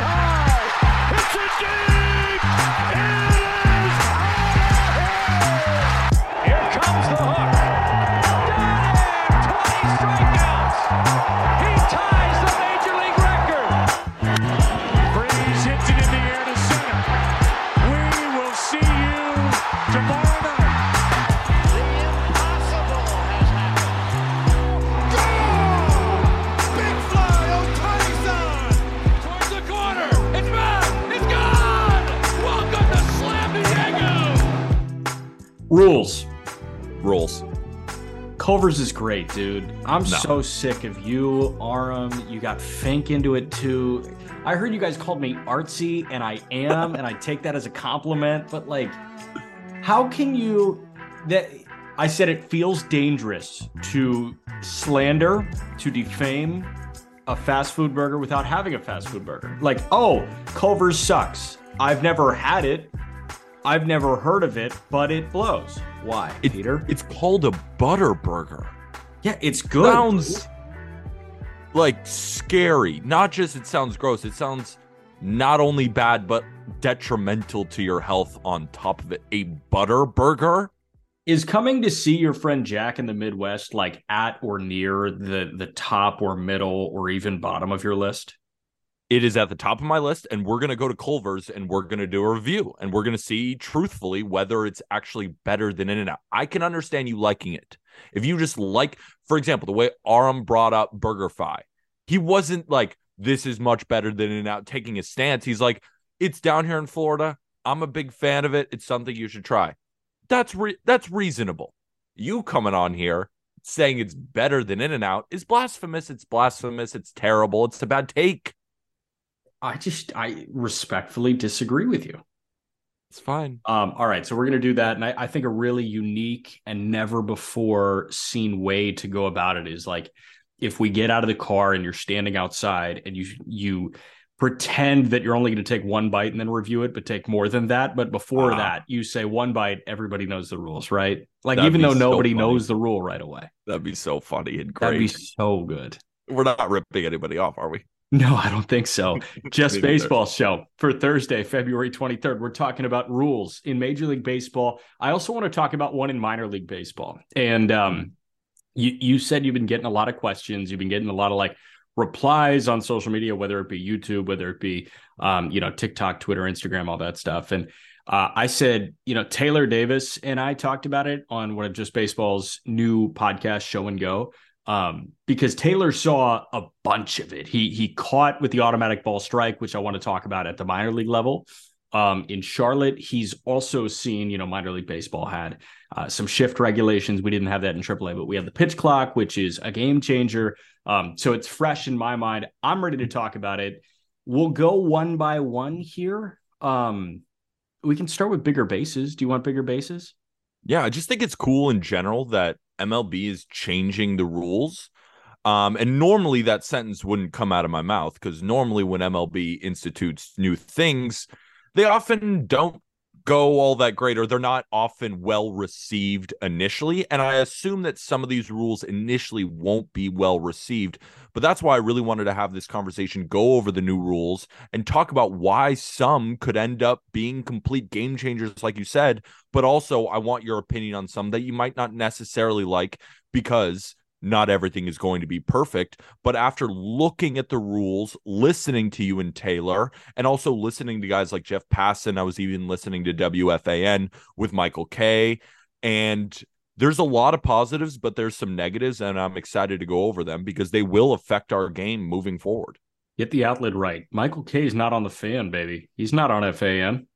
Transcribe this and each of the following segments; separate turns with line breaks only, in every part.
High. It's a deep.
Rules.
Rules.
Culver's is great, dude. I'm
No.
so sick of you, Aram. You got Fink into it too. I heard you guys called me artsy, and I am, and I take that as a compliment. But like, how can you? That I said it feels dangerous to slander, to defame a fast food burger without having a fast food burger. Like, oh, Culver's sucks. I've never had it. I've never heard of it, but it blows. Why,
It-
Peter?
It's called a butter burger.
Yeah, it's good.
Sounds like scary. Not just it sounds gross. It sounds not only bad but detrimental to your health on top of it. A butter burger?
Is coming to see your friend Jack in the Midwest like at or near the the top or middle or even bottom of your list?
It is at the top of my list, and we're gonna go to Culver's and we're gonna do a review, and we're gonna see truthfully whether it's actually better than In and Out. I can understand you liking it. If you just like, for example, the way Aram brought up BurgerFi, he wasn't like, this is much better than In and Out taking a stance. He's like, it's down here in Florida. I'm a big fan of it. It's something you should try. That's re- that's reasonable. You coming on here saying it's better than In and Out is blasphemous. It's blasphemous. It's terrible. It's a bad take.
I just I respectfully disagree with you.
It's fine.
Um, all right, so we're gonna do that, and I, I think a really unique and never before seen way to go about it is like if we get out of the car and you're standing outside and you you pretend that you're only going to take one bite and then review it, but take more than that. But before
Ah.
that, you say one bite. Everybody knows the rules, right? Like
That'd
even though
so
nobody
funny.
knows the rule right away,
That'd be so funny and great.
that'd be so good.
We're not ripping anybody off, are we?
No, I don't think so. Just. Baseball Show for Thursday, February 23rd. We're talking about rules in Major League Baseball. I also want to talk about one in minor league baseball. And um, you you said you've been getting a lot of questions. You've been getting a lot of like replies on social media, whether it be YouTube, whether it be um, you know TikTok, Twitter, Instagram, all that stuff. And uh, I said, you know, Taylor Davis and I talked about it on one of Just Baseball's new podcast, Show and Go um, because Taylor saw a bunch of it. He he caught with the automatic ball strike, which I want to talk about at the minor league level. Um, in Charlotte, he's also seen, you know, minor league baseball had uh, some shift regulations. We didn't have that in AAA, but we have the pitch clock, which is a game changer. Um, so it's fresh in my mind. I'm ready to talk about it. We'll go one by one here. Um, we can start with bigger bases. Do you want bigger bases?
Yeah, I just think it's cool in general that MLB is changing the rules. Um, and normally that sentence wouldn't come out of my mouth because normally when MLB institutes new things, they often don't go all that great or they're not often well received initially. And I assume that some of these rules initially won't be well received. But that's why I really wanted to have this conversation, go over the new rules and talk about why some could end up being complete game changers, like you said. But also, I want your opinion on some that you might not necessarily like because not everything is going to be perfect. But after looking at the rules, listening to you and Taylor, and also listening to guys like Jeff Passan, I was even listening to WFAN with Michael Kay. And there's a lot of positives, but there's some negatives, and I'm excited to go over them because they will affect our game moving forward.
Get the outlet right. Michael Kay is not on the fan, baby. He's not on FAN.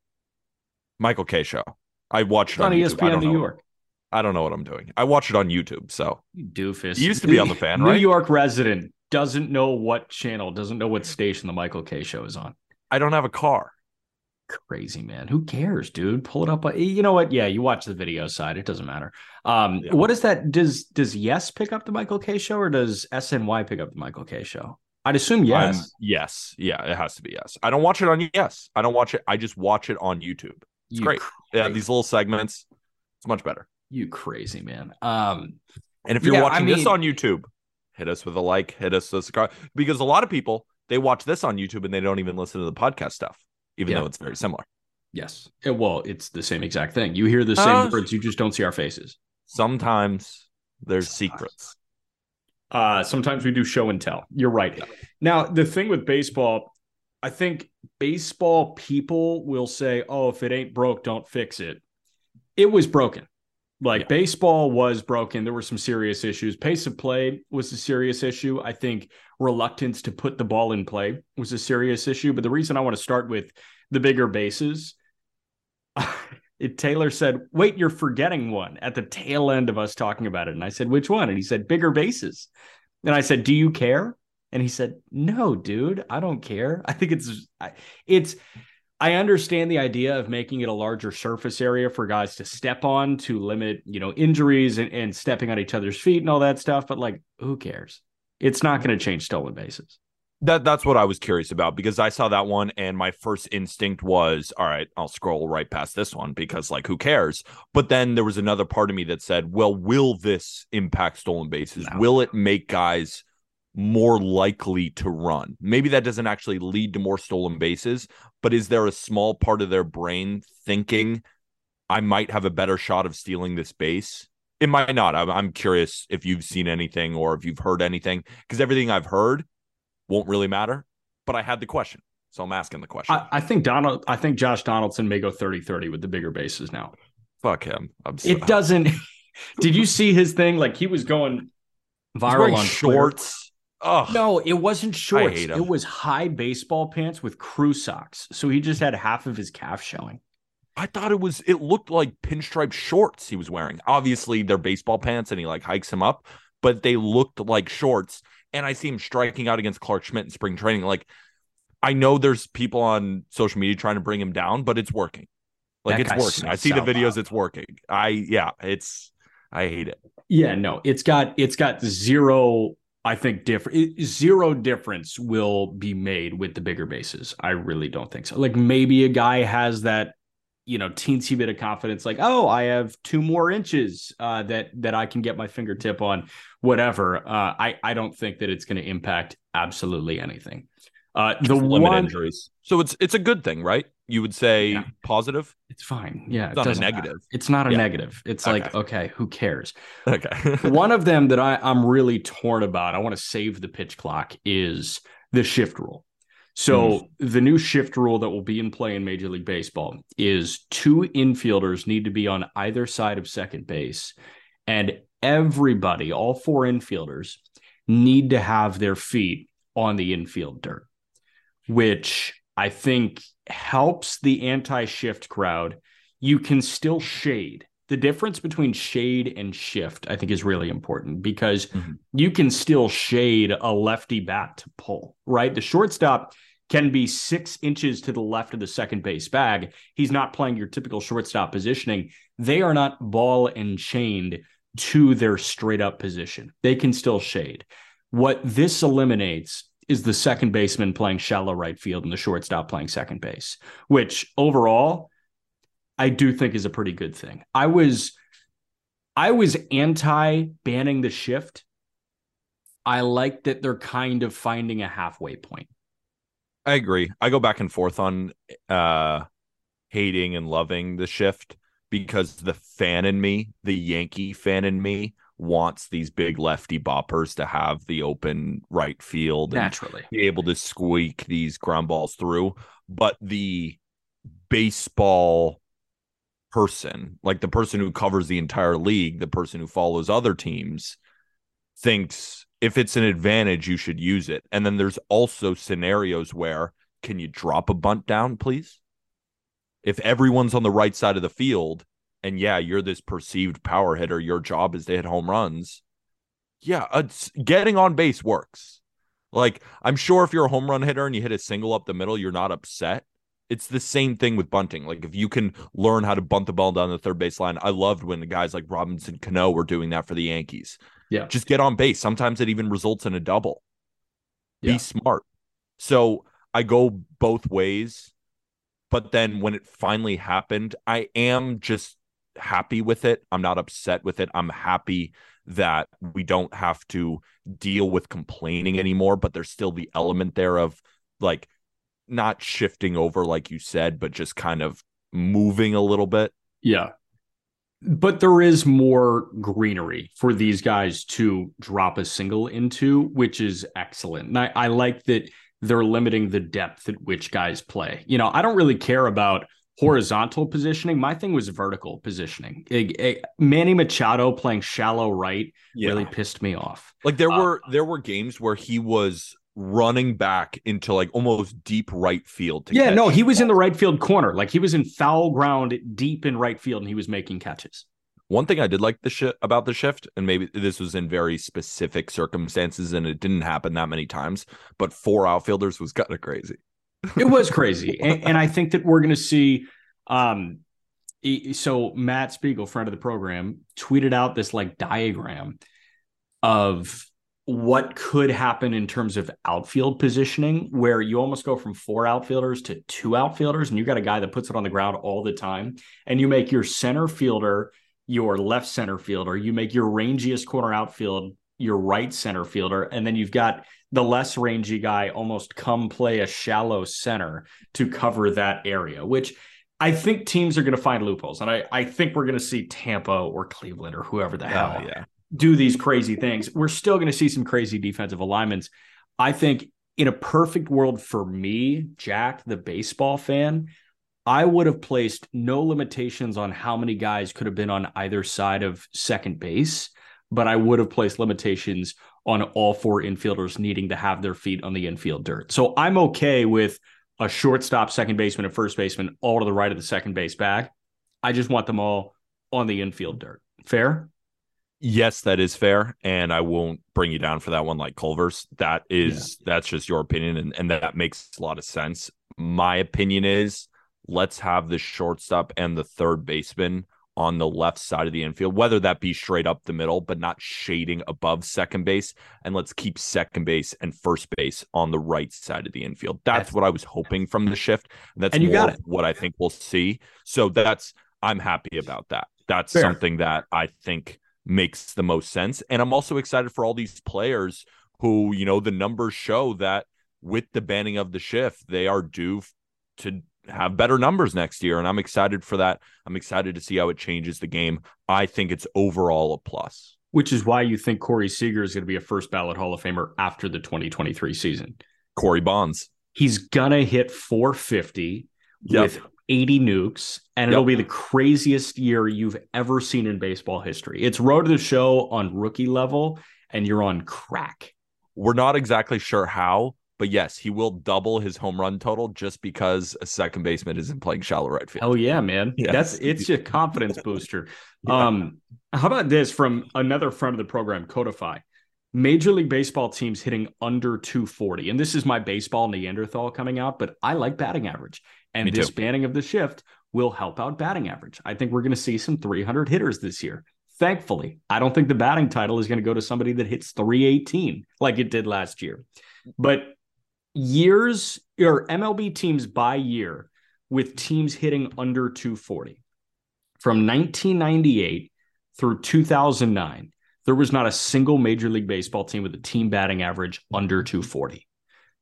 Michael Kay. Show. I watched
It's
it
on E ESPN New
know.
York.
I don't know what I'm doing. I watch it on YouTube. So
You doofus.
You used to be on the fan,
New
right?
York resident doesn't know what channel, doesn't know what station the Michael Kay show is on.
I don't have a car.
Crazy man. Who cares, dude? Pull it up. You know what? Yeah, you watch the video side. It doesn't matter. Um,
Yeah.
what is that? Does does Yes pick up the Michael Kay show or does SNY pick up the Michael Kay show? I'd assume yes.
I'm- yes. Yeah, it has to be yes. I don't watch it on yes. I don't watch it. I just watch it on YouTube. It's
You
great. Yeah, these little segments. It's much better.
You crazy man. Um,
And if you're
Yeah, I
watching this on YouTube, hit us with a like, hit us with a subscribe. Because a lot of people they watch this on YouTube and they don't even listen to the podcast stuff, even
Yeah.
though it's very similar.
yes. It- well, it's the same exact thing. You hear the same
Uh,
words. You just don't see our faces.
Sometimes there's
Sometimes.
secrets.
Uh, sometimes we do show and tell. You're right. Now, the thing with baseball, I think baseball people will say, oh, if it ain't broke, don't fix it. It was broken. Like
Yeah.
baseball was broken. There were some serious issues. Pace of play was a serious issue. I think reluctance to put the ball in play was a serious issue. But the reason I want to start with the bigger bases, it, Taylor said, wait, you're forgetting one at the tail end of us talking about it. And I said, which one? And he said, bigger bases. And I said, "Do you care?" And he said, "No, dude, I don't care. I think it's I- it's I understand the idea of making it a larger surface area for guys to step on to limit, you know, injuries and, and stepping on each other's feet and all that stuff, but like who cares? It's not going to change stolen bases.
That that's what I was curious about because I saw that one and my first instinct was, all right, I'll scroll right past this one because like who cares? But then there was another part of me that said, well, will this impact stolen bases?
No.
Will it make guys more likely to run? Maybe that doesn't actually lead to more stolen bases, but is there a small part of their brain thinking I might have a better shot of stealing this base? It might not. I'm, I'm curious if you've seen anything or if you've heard anything because everything I've heard won't really matter. But I had the question, so I'm asking the question.
I, I think Donald I think Josh Donaldson may go 30-30 with the bigger bases now.
Fuck him. I'm so,
It doesn't Did you see his thing? Like he was going viral on
shorts. Oh,
No, it wasn't shorts. It was high baseball pants with crew socks. So he just had half of his calf showing.
I thought it was. It looked like pinstripe shorts he was wearing. Obviously, they're baseball pants, and he like hikes him up, but they looked like shorts. And I see him striking out against Clarke Schmidt in spring training. Like, I know there's people on social media trying to bring him down, but it's working. Like
That
it's working. I see the videos.
loud.
It's working. I yeah. It's. I hate it.
Yeah, no, it's got it's got zero. I think different zero difference will be made with the bigger bases. I really don't think so. Like maybe a guy has that, you know, teensy bit of confidence, like, oh, I have two more inches uh, that that I can get my fingertip on, whatever. Uh, I I don't think that it's going to impact absolutely anything. Uh, the one,
injuries. So it's it's a good thing, right? You would say
Yeah.
positive.
it's fine. Yeah,
It's
it
not a
doesn't matter.
negative.
It's not a
Yeah.
negative. It's like
Okay.
okay, who cares?
Okay.
one of them that I, I'm really torn about, I want to save the pitch clock, is the shift rule. So hmm. the new shift rule that will be in play in Major League Baseball is two infielders need to be on either side of second base, and everybody, all four infielders, need to have their feet on the infield dirt, which I think helps the anti-shift crowd. You can still shade. The difference between shade and shift, I think, is really important because
Mhm.
you can still shade a lefty bat to pull, right? The shortstop can be six inches to the left of the second base bag. He's not playing your typical shortstop positioning. They are not ball and chained to their straight up position. They can still shade. What this eliminates is the second baseman playing shallow right field and the shortstop playing second base, which overall I do think is a pretty good thing. I was I was anti banning the shift. I like that they're kind of finding a halfway point.
I agree. I go back and forth on uh hating and loving the shift because the fan in me, the Yankee fan in me, wants these big lefty boppers to have the open right field and
Naturally.
be able to squeak these ground balls through. But the baseball person, like the person who covers the entire league, the person who follows other teams, thinks if it's an advantage, you should use it. And then there's also scenarios where can you drop a bunt down, please? If everyone's on the right side of the field, and yeah, you're this perceived power hitter. Your job is to hit home runs. Yeah, getting on base works. Like, I'm sure if you're a home run hitter and you hit a single up the middle, you're not upset. It's the same thing with bunting. Like, if you can learn how to bunt the ball down the third base line, I loved when the guys like Robinson Cano were doing that for the Yankees.
Yeah.
Just get on base. Sometimes it even results in a double.
Yeah.
Be smart. So I go both ways. But then when it finally happened, I am just happy with it. I'm not upset with it. I'm happy that we don't have to deal with complaining anymore, but there's still the element there of like not shifting over, like you said, but just kind of moving a little bit.
Yeah. But there is more greenery for these guys to drop a single into, which is excellent. And I, I like that they're limiting the depth at which guys play. You know, I don't really care about horizontal positioning. My thing was vertical positioning. It, it, Manny Machado playing shallow right
Yeah.
really pissed me off.
Like there
Uh,
were there were games where he was running back into like almost deep right field. To
Yeah, no, he was in the right field corner. Like he was in foul ground deep in right field and he was making catches.
One thing I did like the shi about the shift, and maybe this was in very specific circumstances, and it didn't happen that many times, but four outfielders was kind of crazy.
It was crazy. and, and I think that we're going to see. Um, so Matt Spiegel, friend of the program, tweeted out this like diagram of what could happen in terms of outfield positioning, where you almost go from four outfielders to two outfielders, and you got a guy that puts it on the ground all the time, and you make your center fielder your left center fielder, you make your rangiest corner outfield your right center fielder, and then you've got the less rangy guy almost come play a shallow center to cover that area, which I think teams are going to find loopholes. And I, I think we're going to see Tampa or Cleveland or whoever the oh, hell
Oh, yeah.
do these crazy things. We're still going to see some crazy defensive alignments. I think in a perfect world for me, Jack, the baseball fan, I would have placed no limitations on how many guys could have been on either side of second base, but I would have placed limitations on all four infielders needing to have their feet on the infield dirt. So I'm okay with a shortstop, second baseman, and first baseman all to the right of the second base bag. I just want them all on the infield dirt. Fair?
Yes, that is fair, and I won't bring you down for that one like Culver's. That is that's just your opinion, and, and that makes a lot of sense. My opinion is let's have the shortstop and the third baseman on the left side of the infield, whether that be straight up the middle, but not shading above second base. And let's keep second base and first base on the right side of the infield. That's,
That's-
what I was hoping from the shift. That's
And you
more
got it.
what I think we'll see. So that's I'm happy about that. That's
Fair.
something that I think makes the most sense. And I'm also excited for all these players who, you know, the numbers show that with the banning of the shift, they are due to have better numbers next year. And I'm excited for that. I'm excited to see how it changes the game. I think it's overall a plus.
Which is why you think Corey Seager is going to be a first ballot Hall of Famer after the 2023 season.
Corey Bonds.
He's gonna hit 450
Yep.
with 80 nukes, and
Yep.
it'll be the craziest year you've ever seen in baseball history. It's road to the show on rookie level, and you're on crack.
We're not exactly sure how, but yes, he will double his home run total just because a second baseman isn't playing shallow right field.
Hell yeah, man.
Yes.
That's it's a confidence booster.
Yeah.
Um, how about this from another friend of the program, Codify? Major League Baseball teams hitting under 240. And this is my baseball Neanderthal coming out, but I like batting average. And
Me
this
too.
banning of the shift will help out batting average. I think we're going to see some 300 hitters this year. Thankfully, I don't think the batting title is going to go to somebody that hits 318 like it did last year. But years or MLB teams by year with teams hitting under 240 from 1998 through 2009 there was not a single major league baseball team with a team batting average under 240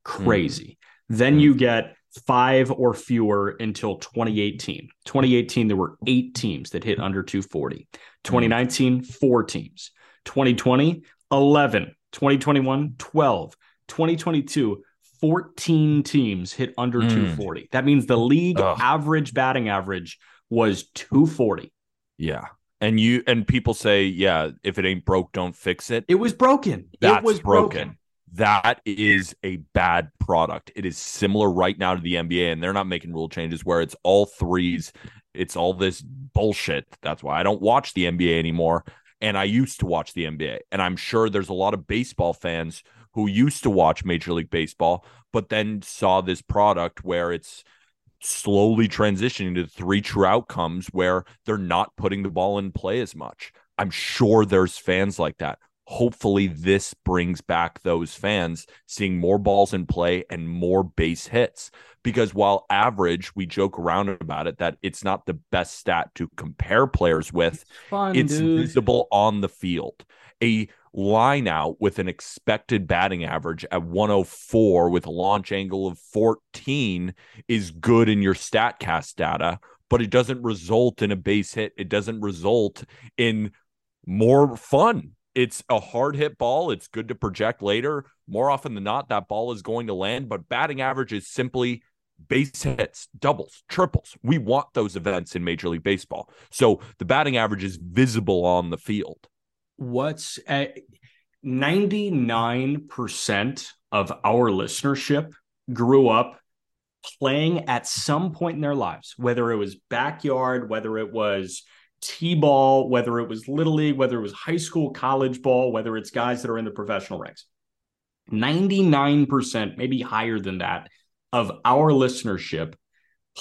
crazy. Hmm. Then hmm. you get five or fewer until 2018 2018 there were eight teams that hit under 240 2019 four teams. 2020 11 2021 12 2022 14 teams hit under
Mm.
240 that means the league
Ugh.
average batting average was 240
Yeah. And you and people say, yeah, if it ain't broke, don't fix it.
it was broken
That's
it was broken,
That is a bad product. It is similar right now to the NBA, and they're not making rule changes where it's all threes It's all this bullshit. That's why I don't watch the NBA anymore. And I used to watch the NBA. And I'm sure there's a lot of baseball fans who used to watch Major League Baseball, but then saw this product where it's slowly transitioning to three true outcomes where they're not putting the ball in play as much. I'm sure there's fans like that. Hopefully, this brings back those fans seeing more balls in play and more base hits. Because while average, we joke around about it that it's not the best stat to compare players with,
It's fun,
it's visible on the field. A line out with an expected batting average at 104 with a launch angle of 14 is good in your statcast data but it doesn't result in a base hit. It doesn't result in more fun. It's a hard hit ball. It's good to project later. More often than not that ball is going to land but batting average is simply base hits doubles triples. We want those events in major league baseball. So the batting average is visible on the field
what's at 99% of our listenership grew up playing at some point in their lives, whether it was backyard, whether it was T-ball, whether it was little league, whether it was high school, college ball, whether it's guys that are in the professional ranks. 99%, maybe higher than that, of our listenership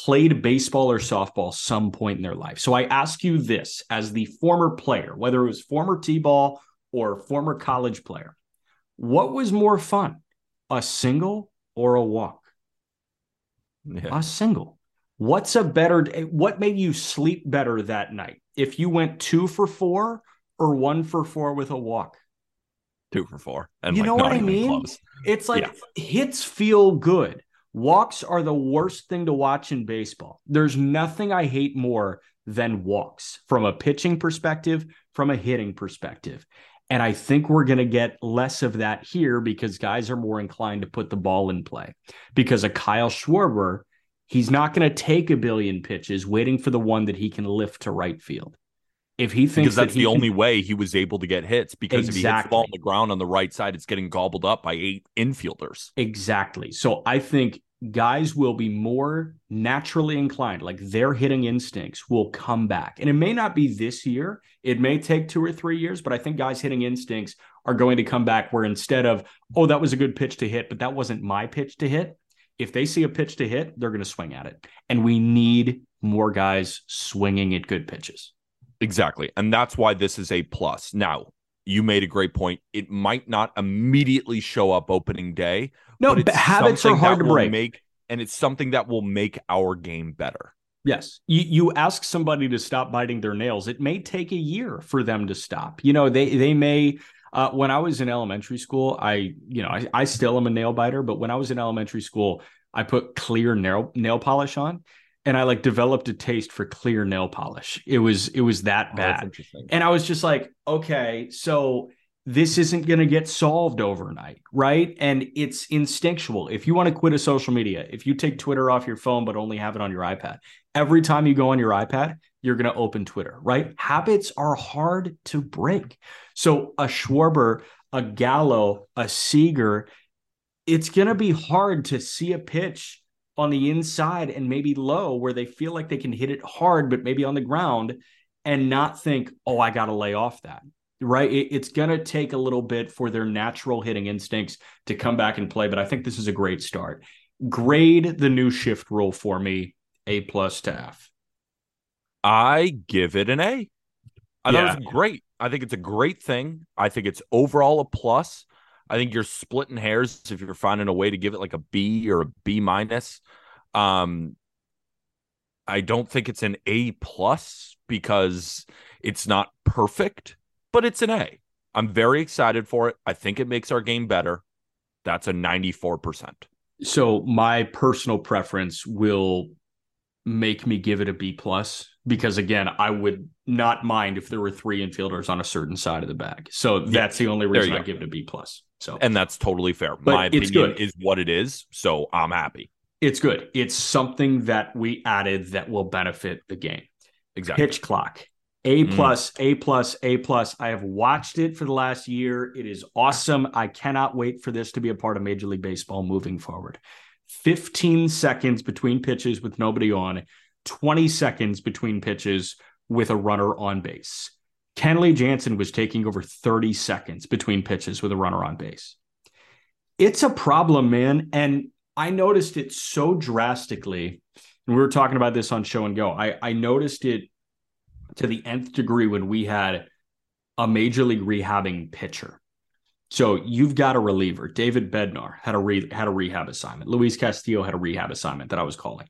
played baseball or softball some point in their life. So I ask you this as the former player, whether it was former T-ball or former college player, what was more fun, a single or a walk?
yeah.
A single. What's a better what made you sleep better that night? If you went 2 for 4 or 1 for 4 with a walk?
two for four and
You
like
know what I mean?
close.
It's like hits feel good. Walks are the worst thing to watch in baseball. There's nothing I hate more than walks from a pitching perspective, from a hitting perspective. And I think we're going to get less of that here because guys are more inclined to put the ball in play. Because a Kyle Schwarber, he's not going to take a billion pitches waiting for the one that he can lift to right field. If he thinks
because
that
that's
he
the
can-
only way he was able to get hits. Because if he hits the ball on the ground on the right side, it's getting gobbled up by eight infielders.
Exactly. So I think guys will be more naturally inclined, like their hitting instincts will come back. And it may not be this year, it may take two or three years, but I think guys' hitting instincts are going to come back where instead of, oh, that was a good pitch to hit, but that wasn't my pitch to hit. If they see a pitch to hit, they're going to swing at it. And we need more guys swinging at good pitches.
Exactly. And that's why this is a plus. Now, you made a great point. It might not immediately show up opening day.
No,
but
but
it's
habits are
something
hard
that
to
will
break.
Make, and it's something that will make our game better.
Yes. You you ask somebody to stop biting their nails, it may take a year for them to stop. You know, they they may uh, when I was in elementary school, I, you know, I, I still am a nail biter, but when I was in elementary school, I put clear nail nail polish on and I like developed a taste for clear nail polish. It was it was that
Oh,
bad. And I was just like, okay, so this isn't going to get solved overnight, right? And it's instinctual. If you want to quit a social media, if you take Twitter off your phone but only have it on your iPad, every time you go on your iPad, you're going to open Twitter, right? Habits are hard to break. So a Schwarber, a Gallo, a Seager, it's going to be hard to see a pitch on the inside and maybe low where they feel like they can hit it hard, but maybe on the ground and not think, oh, I got to lay off that. Right. It, it's going to take a little bit for their natural hitting instincts to come back and play. But I think this is a great start. Grade the new shift rule for me A plus to F.
I give it an A. I
Yeah.
thought it was great. I think it's a great thing. I think it's overall a plus. I think you're splitting hairs if you're finding a way to give it like a B or a B minus. Um, I don't think it's an A plus because it's not perfect, but it's an A. I'm very excited for it. I think it makes our game better. That's a 94%.
So my personal preference will make me give it a B plus because again, I would not mind if there were three infielders on a certain side of the bag. So that's the only reason I
go.
give it a B plus. So
And that's totally fair.
But
My opinion
good.
is what it is. So I'm happy.
it's good. It's something that we added that will benefit the game.
Exactly.
Pitch clock. A
Mm.
plus, A plus, A plus. I have watched it for the last year. It is awesome. I cannot wait for this to be a part of Major League Baseball moving forward. 15 seconds between pitches with nobody on. 20 seconds between pitches with a runner on base. Kenley Jansen was taking over 30 seconds between pitches with a runner on base. It's a problem, man. And I noticed it so drastically. And we were talking about this on Show and Go. I, I noticed it to the nth degree when we had a major league rehabbing pitcher. So you've got a reliever. David Bednar had a re- had a rehab assignment. Luis Castillo had a rehab assignment that I was calling.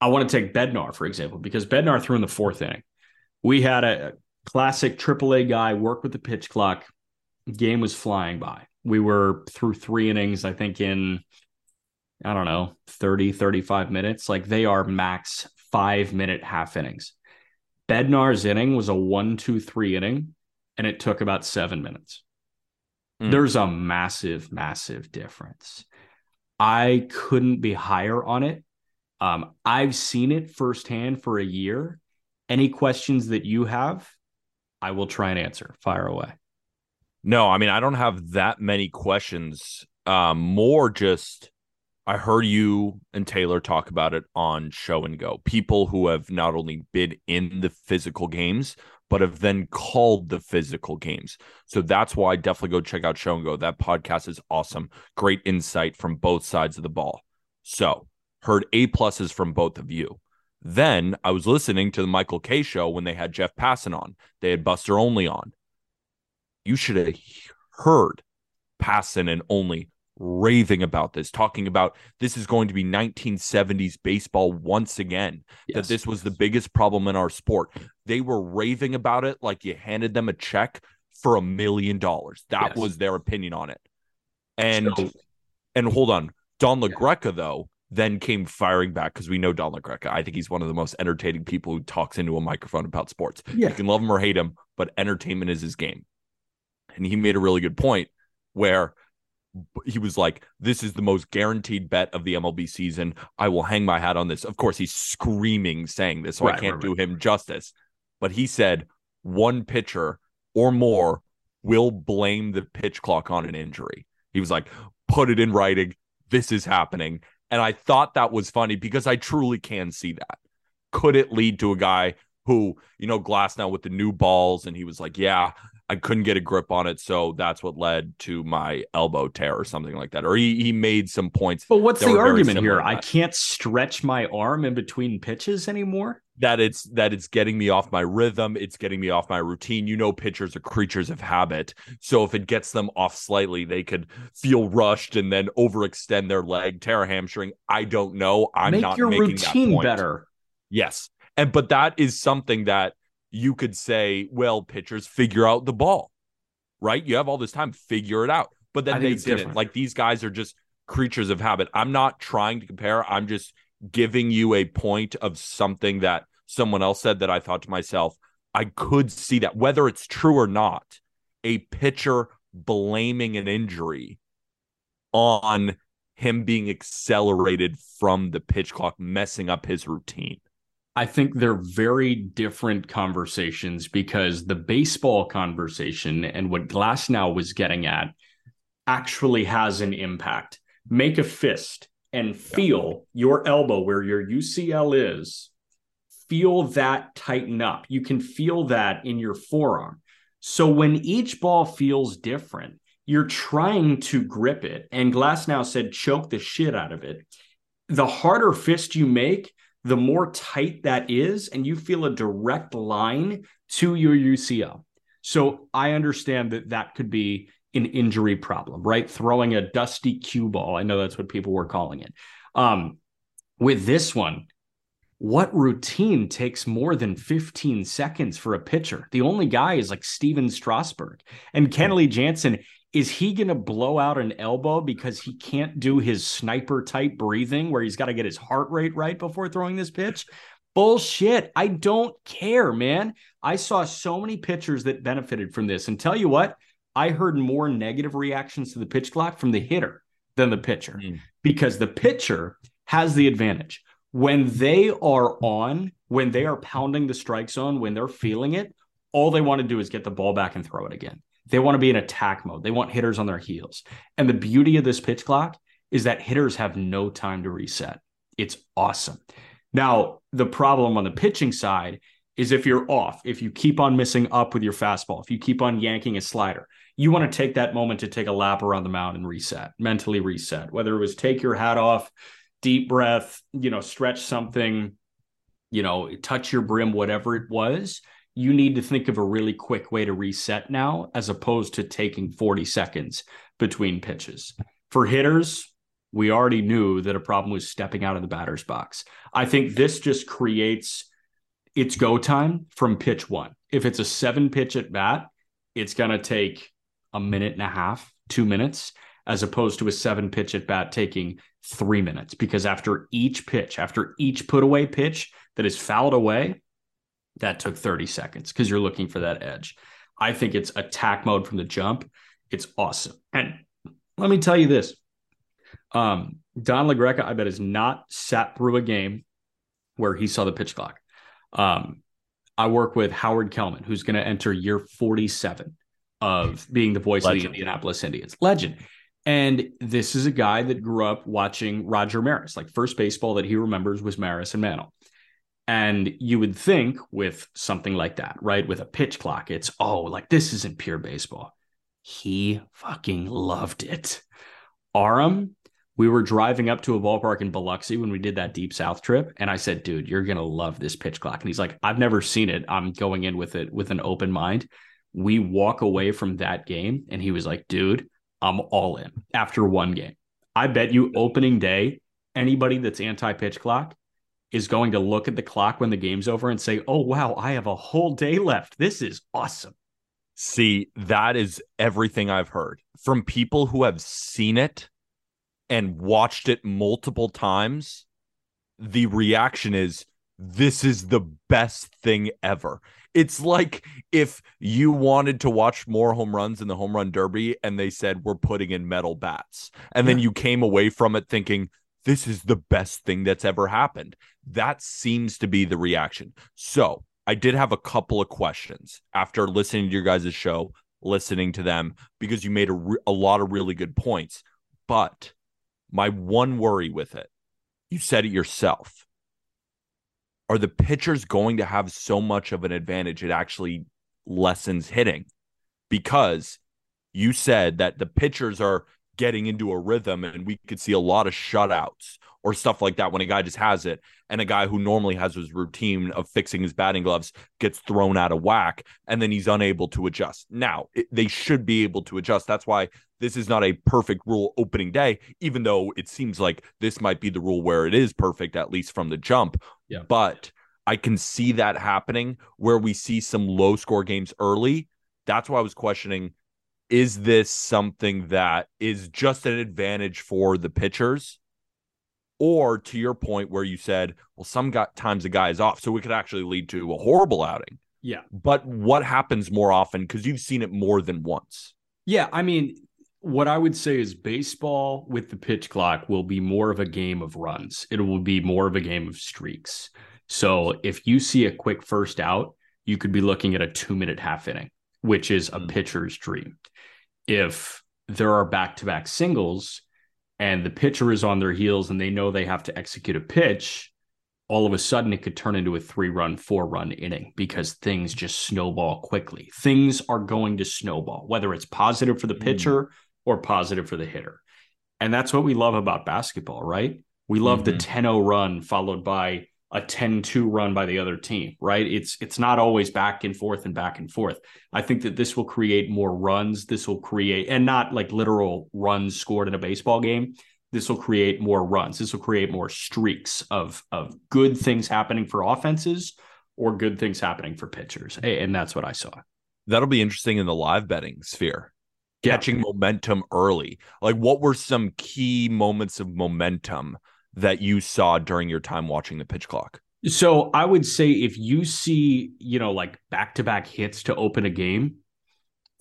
I want to take Bednar for example because Bednar threw in the fourth inning. We had a classic AAA guy work with the pitch clock. Game was flying by. We were through three innings, I think, in I don't know, 30, 35 minutes. Like they are max five minute half innings. Bednar's inning was a one, two, three inning, and it took about seven minutes. Mm. There's a massive, massive difference. I couldn't be higher on it. Um, I've seen it firsthand for a year. Any questions that you have, I will try and answer. Fire away.
No, I mean, I don't have that many questions. Um, more just I heard you and Taylor talk about it on Show and Go. People who have not only been in the physical games, but have then called the physical games. So that's why I definitely go check out Show and Go. That podcast is awesome. Great insight from both sides of the ball. So heard A pluses from both of you. Then I was listening to the Michael Kay show when they had Jeff Passan on. They had Buster Olney on. You should have heard Passan and Olney raving about this, talking about this is going to be 1970s baseball once again, yes. that this was the biggest problem in our sport. They were raving about it like you handed them a check for a million dollars. That yes. was their opinion on it. And so, and hold on, Don LaGreca, yeah. though, then came firing back because we know Don LaGreca. I think he's one of the most entertaining people who talks into a microphone about sports. Yeah. You can love him or hate him, but entertainment is his game. And he made a really good point where he was like, This is the most guaranteed bet of the MLB season. I will hang my hat on this. Of course, he's screaming saying this, so right, I can't right, do right. him justice. But he said one pitcher or more will blame the pitch clock on an injury. He was like, Put it in writing. This is happening. And I thought that was funny because I truly can see that. Could it lead to a guy who, you know, Glasnow with the new balls, and he was like, Yeah, I couldn't get a grip on it, so that's what led to my elbow tear or something like that. Or he, he made some points.
But what's the argument here? I can't stretch my arm in between pitches anymore.
That it's that it's getting me off my rhythm, it's getting me off my routine. You know, pitchers are creatures of habit. So if it gets them off slightly, they could feel rushed and then overextend their leg, tear a hamstring. I don't know. I'm
Make
not
your
making
routine better.
Yes. And but that is something that you could say, well, pitchers figure out the ball, right? You have all this time, figure it out. But then they didn't. Like these guys are just creatures of habit. I'm not trying to compare. I'm just giving you a point of something that someone else said that I thought to myself, I could see that, whether it's true or not, a pitcher blaming an injury on him being accelerated from the pitch clock, messing up his routine.
I think they're very different conversations because the baseball conversation and what Glasnow was getting at actually has an impact. Make a fist and feel yeah. your elbow where your UCL is. Feel that tighten up. You can feel that in your forearm. So when each ball feels different, you're trying to grip it. And Glasnow said, choke the shit out of it. The harder fist you make, the more tight that is, and you feel a direct line to your UCL. So I understand that that could be an injury problem, right? Throwing a dusty cue ball. I know that's what people were calling it. Um, with this one, what routine takes more than 15 seconds for a pitcher? The only guy is like Stephen Strasburg. And Kenley Jansen is he going to blow out an elbow because he can't do his sniper type breathing where he's got to get his heart rate right before throwing this pitch? Bullshit. I don't care, man. I saw so many pitchers that benefited from this. And tell you what, I heard more negative reactions to the pitch clock from the hitter than the pitcher mm. because the pitcher has the advantage. When they are on, when they are pounding the strike zone, when they're feeling it, all they want to do is get the ball back and throw it again. They want to be in attack mode. They want hitters on their heels. And the beauty of this pitch clock is that hitters have no time to reset. It's awesome. Now, the problem on the pitching side is if you're off, if you keep on missing up with your fastball, if you keep on yanking a slider, you want to take that moment to take a lap around the mound and reset, mentally reset. Whether it was take your hat off, deep breath, you know, stretch something, you know, touch your brim, whatever it was, you need to think of a really quick way to reset now as opposed to taking 40 seconds between pitches. For hitters, we already knew that a problem was stepping out of the batter's box. I think this just creates it's go time from pitch one. If it's a seven pitch at bat, it's going to take a minute and a half, two minutes, as opposed to a seven pitch at bat taking three minutes. Because after each pitch, after each put away pitch that is fouled away, that took 30 seconds because you're looking for that edge. I think it's attack mode from the jump. It's awesome. And let me tell you this um, Don LaGreca, I bet, has not sat through a game where he saw the pitch clock. Um, I work with Howard Kellman, who's going to enter year 47 of being the voice Legend. of the Indianapolis Indians. Legend. And this is a guy that grew up watching Roger Maris. Like first baseball that he remembers was Maris and Mantle. And you would think with something like that, right? With a pitch clock, it's, oh, like this isn't pure baseball. He fucking loved it. Aram we were driving up to a ballpark in Biloxi when we did that deep south trip. And I said, dude, you're going to love this pitch clock. And he's like, I've never seen it. I'm going in with it with an open mind. We walk away from that game. And he was like, dude, I'm all in after one game. I bet you opening day, anybody that's anti pitch clock is going to look at the clock when the game's over and say, oh, wow, I have a whole day left. This is awesome.
See, that is everything I've heard from people who have seen it and watched it multiple times, the reaction is this is the best thing ever. It's like if you wanted to watch more home runs in the home run derby and they said we're putting in metal bats. And yeah. then you came away from it thinking this is the best thing that's ever happened. That seems to be the reaction. So, I did have a couple of questions after listening to your guys' show, listening to them because you made a, re- a lot of really good points. But my one worry with it, you said it yourself. Are the pitchers going to have so much of an advantage it actually lessens hitting? Because you said that the pitchers are getting into a rhythm and we could see a lot of shutouts or stuff like that when a guy just has it and a guy who normally has his routine of fixing his batting gloves gets thrown out of whack and then he's unable to adjust. Now, it, they should be able to adjust. That's why this is not a perfect rule opening day, even though it seems like this might be the rule where it is perfect, at least from the jump.
Yeah.
But I can see that happening where we see some low score games early. That's why I was questioning is this something that is just an advantage for the pitchers? Or to your point where you said, well, some got times the guy is off, so it could actually lead to a horrible outing.
Yeah.
But what happens more often? Because you've seen it more than once.
Yeah. I mean, what I would say is baseball with the pitch clock will be more of a game of runs. It will be more of a game of streaks. So if you see a quick first out, you could be looking at a two minute half inning, which is a mm. pitcher's dream if there are back to back singles and the pitcher is on their heels and they know they have to execute a pitch, all of a sudden it could turn into a three run, four run inning because things just snowball quickly. Things are going to snowball, whether it's positive for the mm. pitcher mm. or positive for the hitter. And that's what we love about basketball, right? We love mm-hmm. the 10 0 run followed by a 10-2 run by the other team, right? It's it's not always back and forth and back and forth. I think that this will create more runs. This will create and not like literal runs scored in a baseball game. This will create more runs. This will create more streaks of of good things happening for offenses or good things happening for pitchers. And that's what I saw.
That'll be interesting in the live betting sphere. Catching yeah. momentum early. Like what were some key moments of momentum that you saw during your time watching the pitch clock?
So I would say if you see, you know, like back to back hits to open a game,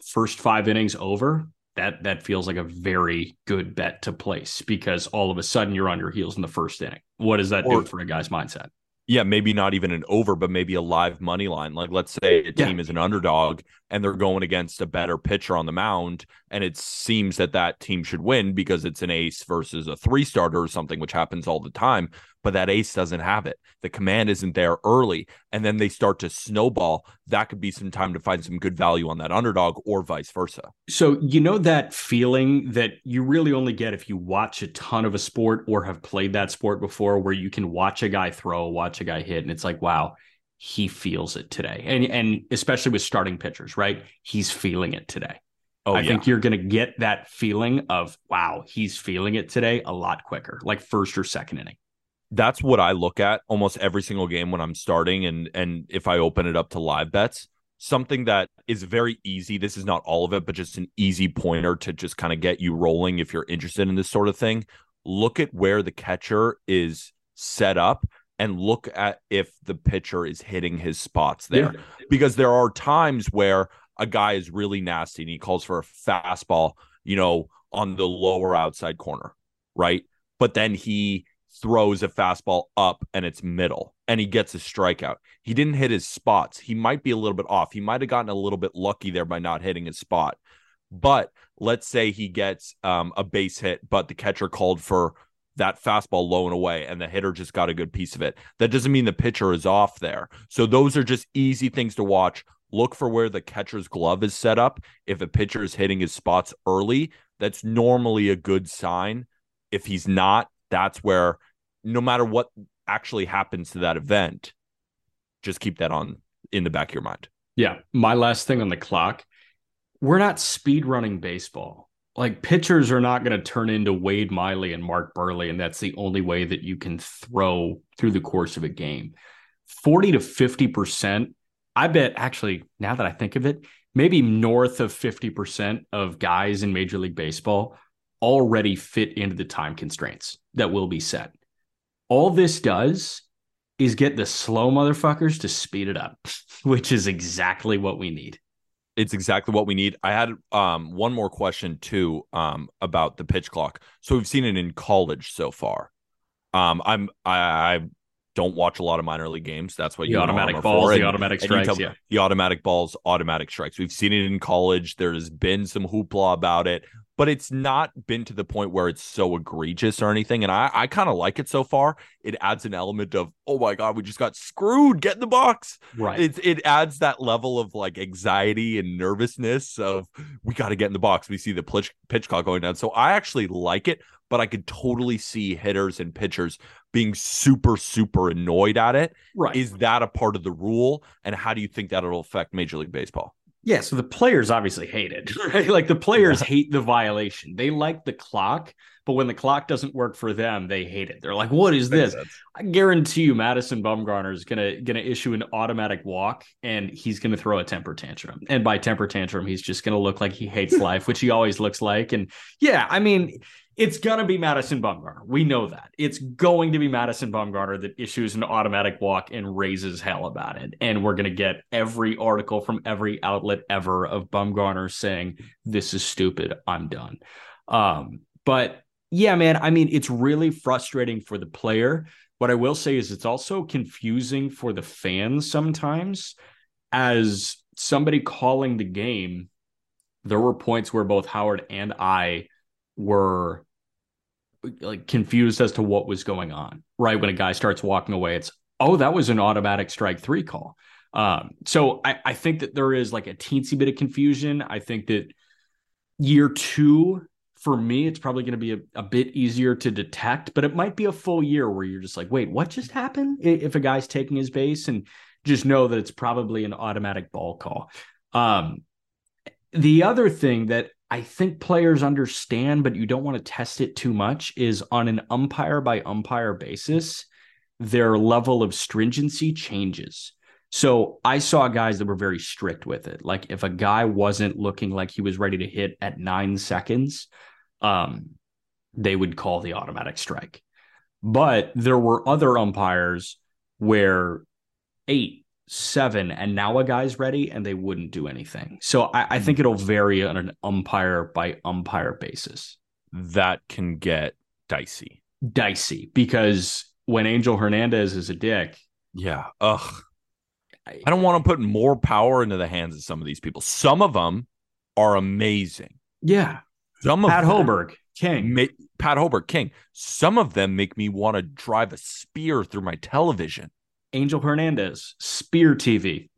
first five innings over, that that feels like a very good bet to place because all of a sudden you're on your heels in the first inning. What does that or, do for a guy's mindset?
Yeah, maybe not even an over, but maybe a live money line. Like let's say a team yeah. is an underdog and they're going against a better pitcher on the mound and it seems that that team should win because it's an ace versus a three starter or something which happens all the time but that ace doesn't have it. The command isn't there early and then they start to snowball. That could be some time to find some good value on that underdog or vice versa.
So you know that feeling that you really only get if you watch a ton of a sport or have played that sport before where you can watch a guy throw watch a guy hit and it's like wow he feels it today. And and especially with starting pitchers, right? He's feeling it today. Oh, I yeah. think you're going to get that feeling of wow, he's feeling it today a lot quicker, like first or second inning.
That's what I look at almost every single game when I'm starting and and if I open it up to live bets, something that is very easy. This is not all of it, but just an easy pointer to just kind of get you rolling if you're interested in this sort of thing. Look at where the catcher is set up and look at if the pitcher is hitting his spots there. Yeah. Because there are times where a guy is really nasty and he calls for a fastball, you know, on the lower outside corner, right? But then he throws a fastball up and it's middle and he gets a strikeout. He didn't hit his spots. He might be a little bit off. He might have gotten a little bit lucky there by not hitting his spot. But let's say he gets um, a base hit, but the catcher called for that fastball low and away and the hitter just got a good piece of it. That doesn't mean the pitcher is off there. So those are just easy things to watch. Look for where the catcher's glove is set up. If a pitcher is hitting his spots early, that's normally a good sign. If he's not, that's where no matter what actually happens to that event, just keep that on in the back of your mind.
Yeah. My last thing on the clock, we're not speed running baseball like pitchers are not going to turn into Wade Miley and Mark Buehrle, and that's the only way that you can throw through the course of a game. 40 to 50%. I bet actually, now that I think of it, maybe north of 50% of guys in Major League Baseball already fit into the time constraints that will be set. All this does is get the slow motherfuckers to speed it up, which is exactly what we need
it's exactly what we need. I had um, one more question too um, about the pitch clock. So we've seen it in college so far. Um, I'm I, I don't watch a lot of minor league games. That's what
the automatic balls, the automatic strikes, yeah,
the automatic balls, automatic strikes. We've seen it in college. There's been some hoopla about it but it's not been to the point where it's so egregious or anything. And I, I kind of like it so far. It adds an element of, oh my God, we just got screwed. Get in the box.
Right.
It, it adds that level of like anxiety and nervousness of we got to get in the box. We see the pitch, pitch clock going down. So I actually like it, but I could totally see hitters and pitchers being super, super annoyed at it.
Right.
Is that a part of the rule? And how do you think that it'll affect Major League Baseball?
Yeah, so the players obviously hate it, right? Like the players yeah. hate the violation. They like the clock, but when the clock doesn't work for them, they hate it. They're like, "What is this?" I guarantee you, Madison Bumgarner is gonna gonna issue an automatic walk, and he's gonna throw a temper tantrum. And by temper tantrum, he's just gonna look like he hates life, which he always looks like. And yeah, I mean, it's gonna be Madison Bumgarner. We know that. It's going to be Madison Bumgarner that issues an automatic walk and raises hell about it. And we're gonna get every article from every outlet ever of Bumgarner saying, This is stupid. I'm done. Um, but yeah, man, I mean, it's really frustrating for the player. What I will say is it's also confusing for the fans sometimes as somebody calling the game. There were points where both Howard and I were like confused as to what was going on. Right when a guy starts walking away, it's oh that was an automatic strike three call. Um, so I, I think that there is like a teensy bit of confusion. I think that year two for me, it's probably going to be a, a bit easier to detect, but it might be a full year where you're just like, wait, what just happened? If a guy's taking his base and just know that it's probably an automatic ball call. Um, the other thing that I think players understand, but you don't want to test it too much, is on an umpire by umpire basis, their level of stringency changes. So I saw guys that were very strict with it. Like if a guy wasn't looking like he was ready to hit at nine seconds, um, they would call the automatic strike. But there were other umpires where eight, seven, and now a guy's ready and they wouldn't do anything. So I, I think hmm. it'll vary on an umpire by umpire basis.
That can get dicey.
Dicey because when Angel Hernandez is a dick.
Yeah. Ugh. I don't want to put more power into the hands of some of these people. Some of them are amazing.
Yeah.
Some of
Pat
them
Hoberg, King.
ma- Pat Hoberg, King. Some of them make me want to drive a spear through my television.
Angel Hernandez, Spear TV.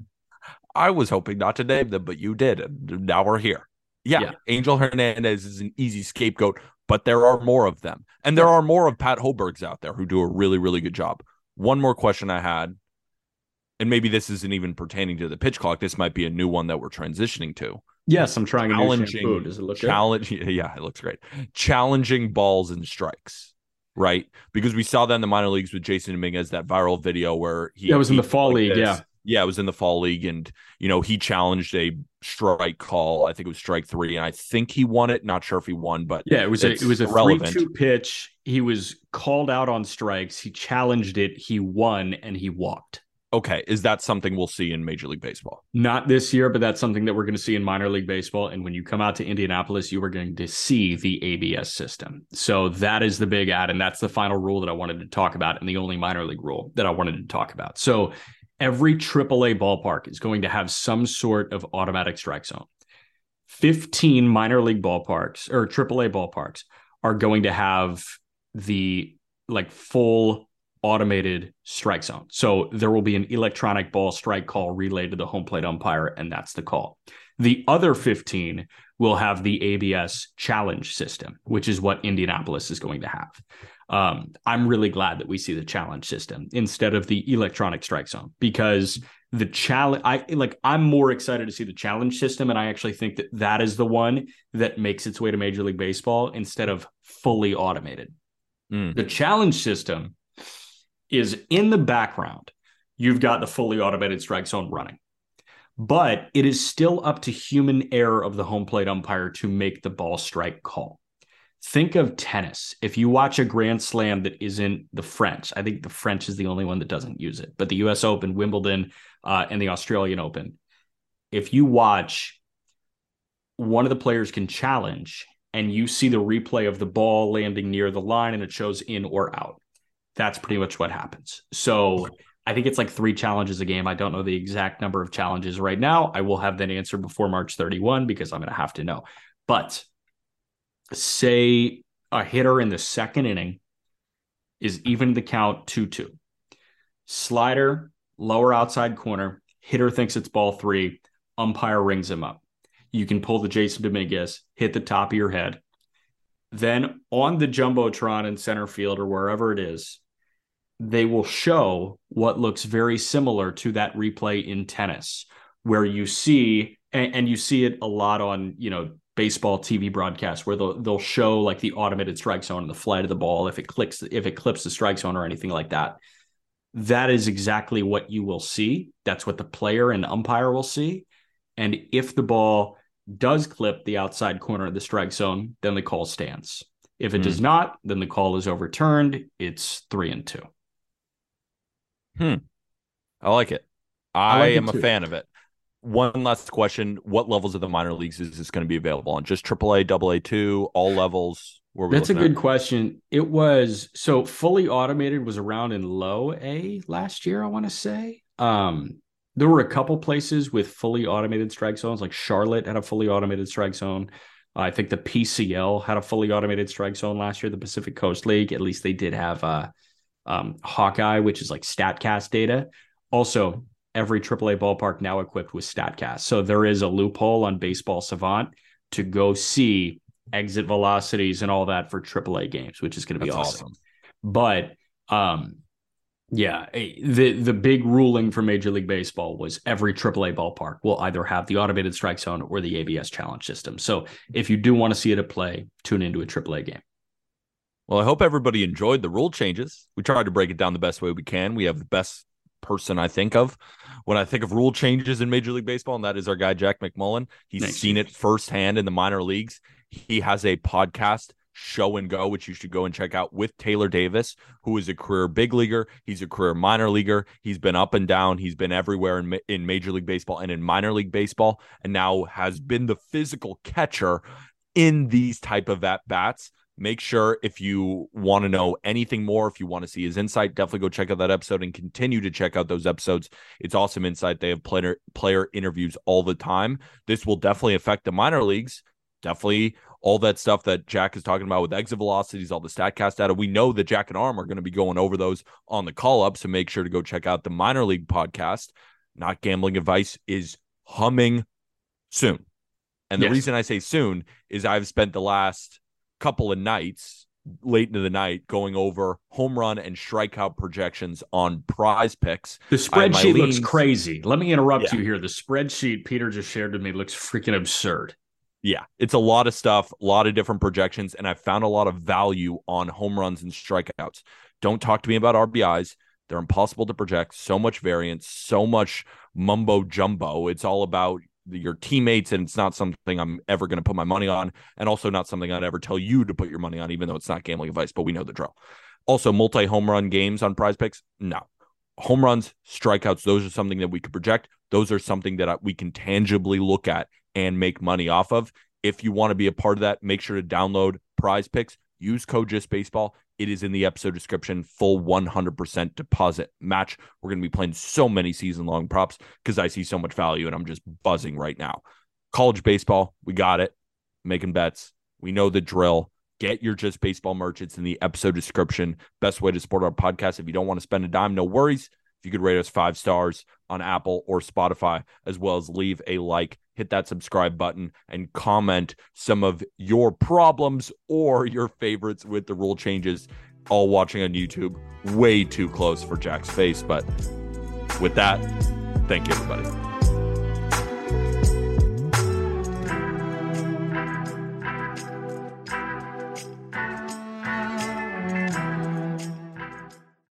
I was hoping not to name them, but you did. And now we're here. Yeah,
Yeah.
Angel Hernandez is an easy scapegoat, but there are more of them. And there are more of Pat Hobergs out there who do a really, really good job. One more question I had, and maybe this isn't even pertaining to the pitch clock. This might be a new one that we're transitioning to.
Yes, I'm trying a new
Challenging,
shampoo. Does it look good?
challenge, Yeah, it looks great. Challenging balls and strikes, right? Because we saw that in the minor leagues with Jasson Dominguez, that viral video where he.
Yeah, it was in the fall
like
league,
this.
yeah.
Yeah, it was in the fall league, and you know he challenged a strike call. I think it was strike three, and I think he won it. Not sure if he won, but
Yeah, it was a, it was a three-two pitch. He was called out on strikes. He challenged it. He won and he walked.
Okay, is that something we'll see in Major League Baseball?
Not this year, but that's something that we're going to see in minor league baseball. And when you come out to Indianapolis, you are going to see the ABS system. So that is the big ad. And that's the final rule that I wanted to talk about and the only minor league rule that I wanted to talk about. So every AAA ballpark is going to have some sort of automatic strike zone. 15 minor league ballparks or AAA ballparks are going to have the like full automated strike zone. So there will be an electronic ball strike call relayed to the home plate umpire, and that's the call. The other 15 will have the ABS challenge system, which is what Indianapolis is going to have. Um, I'm really glad that we see the challenge system instead of the electronic strike zone because the challenge, I like, I'm more excited to see the challenge system, and I actually think that that is the one that makes its way to Major League Baseball instead of fully automated.
Mm.
The challenge system is in the background. You've got the fully automated strike zone running, but it is still up to human error of the home plate umpire to make the ball strike call. Think of tennis. If you watch a Grand Slam that isn't the French, I think the French is the only one that doesn't use it, but the US Open, Wimbledon, uh, and the Australian Open, if you watch, one of the players can challenge and you see the replay of the ball landing near the line and it shows in or out. That's pretty much what happens. So I think it's like three challenges a game. I don't know the exact number of challenges right now. I will have that answer before March 31 because I'm going to have to know. But say a hitter in the second inning is even the count 2 2. Slider, lower outside corner, hitter thinks it's ball three, umpire rings him up. You can pull the Jasson Dominguez, hit the top of your head. Then on the Jumbotron in center field or wherever it is, they will show what looks very similar to that replay in tennis, where you see, and, and you see it a lot on, you know, baseball TV broadcasts where they'll they'll show like the automated strike zone and the flight of the ball if it clicks if it clips the strike zone or anything like that. That is exactly what you will see. That's what the player and umpire will see. And if the ball does clip the outside corner of the strike zone, then the call stands. If it
Hmm.
does not, then the call is overturned. It's three and two.
I like it.
I
I,
like it
am a fan of it. One last question: What levels of the minor leagues is this going to be available on? Just AAA, AA two, all levels? Where
That's a good question. It was so fully automated was around in low A last year, I want to say. Um, there were a couple places with fully automated strike zones, like Charlotte had a fully automated strike zone. I think the PCL had a fully automated strike zone last year, the Pacific Coast League. At least they did have uh, um, Hawkeye, which is like StatCast data. Also, every AAA ballpark now equipped with StatCast. So there is a loophole on Baseball Savant to go see exit velocities and all that for AAA games, which is going to be awesome.
awesome.
But um, yeah, eh, the the big ruling for Major League Baseball was every AAA ballpark will either have the automated strike zone or the ABS challenge system. So if you do want to see it at play, tune into a AAA game.
Well, I hope everybody enjoyed the rule changes. We tried to break it down the best way we can. We have the best person I think of when I think of rule changes in Major League Baseball, and that is our guy Jack McMullen. He's
Thanks.
seen it firsthand in the minor leagues. He has a podcast, Show and Go, which you should go and check out with Taylor Davis, who is a career big leaguer. He's a career minor leaguer. He's been up and down. He's been everywhere in, in Major League Baseball and in minor league baseball, and now has been the physical catcher in these type of at bats Make sure if you want to know anything more, if you want to see his insight, definitely go check out that episode and continue to check out those episodes. It's awesome insight. They have player player interviews all the time. This will definitely affect the minor leagues. Definitely all that stuff that Jack is talking about with exit velocities, all the Statcast data. We know that Jack and Aram are going to be going over those on the call up. So make sure to go check out the minor league podcast. Not gambling advice is humming soon. And the yes. reason I say soon is I've spent the last couple of nights late into the night going over home run and strikeout projections on prize picks.
The spreadsheet looks crazy. Let me interrupt yeah. you here. The spreadsheet Peter just shared to me looks freaking absurd.
Yeah, it's a lot of stuff, a lot of different projections, and I found a lot of value on home runs and strikeouts. Don't talk to me about RBIs. They're impossible to project. So much variance, so much mumbo jumbo. It's all about your teammates, and it's not something I'm ever going to put my money on, and also not something I'd ever tell you to put your money on, even though it's not gambling advice. But we know the drill. Also, multi home run games on Prize Picks, no. Home runs, strikeouts, those are something that we could project. Those are something that we can tangibly look at and make money off of. If you want to be a part of that, make sure to download Prize Picks. Use code Just Baseball. It is in the episode description. Full 100% deposit match. We're going to be playing so many season long props because I see so much value and I'm just buzzing right now. College baseball, we got it. Making bets. We know the drill. Get your Just Baseball merch. It's in the episode description. Best way to support our podcast. If you don't want to spend a dime, no worries. If you could rate us five stars on Apple or Spotify, as well as leave a like, hit that subscribe button, and comment some of your problems or your favorites with the rule changes. All watching on YouTube, way too close for Jack's face. But with that, thank you, everybody.